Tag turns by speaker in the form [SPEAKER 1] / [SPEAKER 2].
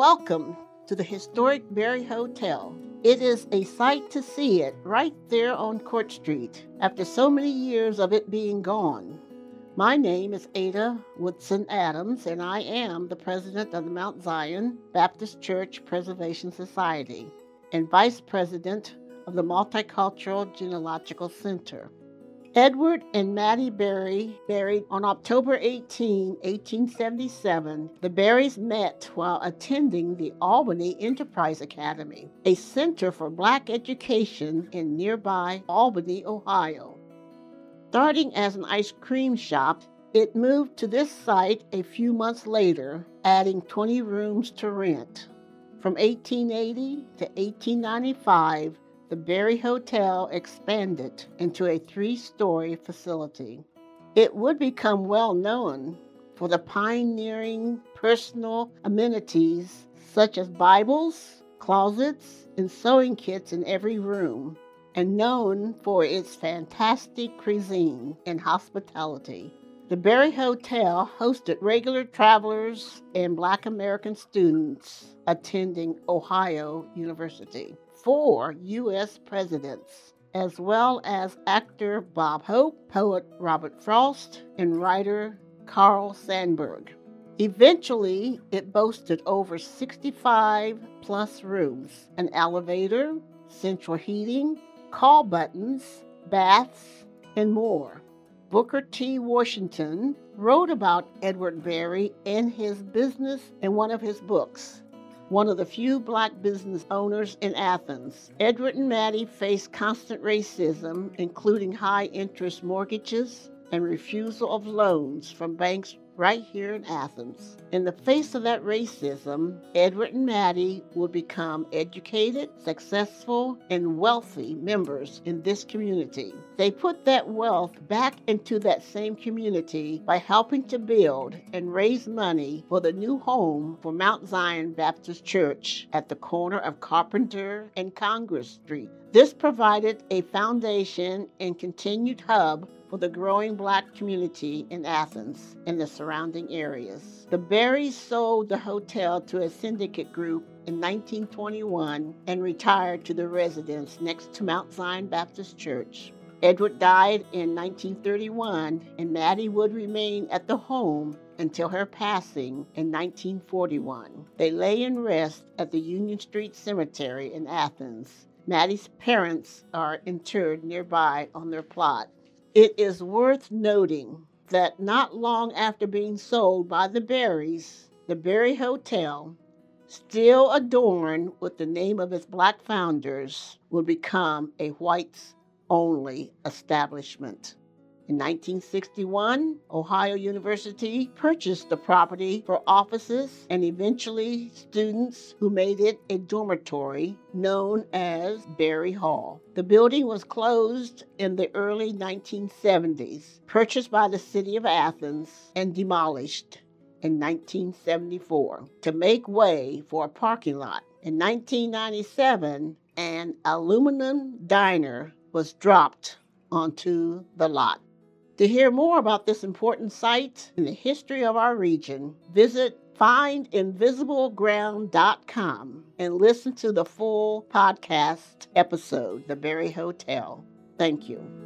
[SPEAKER 1] Welcome to the historic Berry Hotel. It is a sight to see it right there on Court Street after so many years of it being gone. My name is Ada Woodson Adams, and I am the president of the Mount Zion Baptist Church Preservation Society and vice president of the Multicultural Genealogical Center. Edward and Mattie Berry, buried on October 18, 1877, the Berrys met while attending the Albany Enterprise Academy, a center for black education in nearby Albany, Ohio. Starting as an ice cream shop, it moved to this site a few months later, adding 20 rooms to rent. From 1880 to 1895, the Berry Hotel expanded into a three story facility. It would become well known for the pioneering personal amenities such as Bibles, closets, and sewing kits in every room, and known for its fantastic cuisine and hospitality. The Berry Hotel hosted regular travelers and Black American students attending Ohio University four U.S. presidents, as well as actor Bob Hope, poet Robert Frost, and writer Carl Sandburg. Eventually, it boasted over 65 plus rooms, an elevator, central heating, call buttons, baths, and more. Booker T. Washington wrote about Edward Berry and his business in one of his books, one of the few black business owners in Athens. Edward and Mattie faced constant racism, including high interest mortgages and refusal of loans from banks right here in Athens. In the face of that racism, Edward and Mattie would become educated, successful, and wealthy members in this community. They put that wealth back into that same community by helping to build and raise money for the new home for Mount Zion Baptist Church at the corner of Carpenter and Congress Street. This provided a foundation and continued hub for the growing black community in Athens and the surrounding areas. The Berrys sold the hotel to a syndicate group in 1921 and retired to the residence next to Mount Zion Baptist Church. Edward died in 1931, and Mattie would remain at the home until her passing in 1941. They lay in rest at the Union Street Cemetery in Athens. Mattie's parents are interred nearby on their plot. It is worth noting that not long after being sold by the Berrys, the Berry Hotel, still adorned with the name of its black founders, would become a whites only establishment. In 1961, Ohio University purchased the property for offices and eventually students who made it a dormitory known as Berry Hall. The building was closed in the early 1970s, purchased by the city of Athens, and demolished in 1974 to make way for a parking lot. In 1997, an aluminum diner was dropped onto the lot. To hear more about this important site and the history of our region, visit findinvisibleground.com and listen to the full podcast episode, The Berry Hotel. Thank you.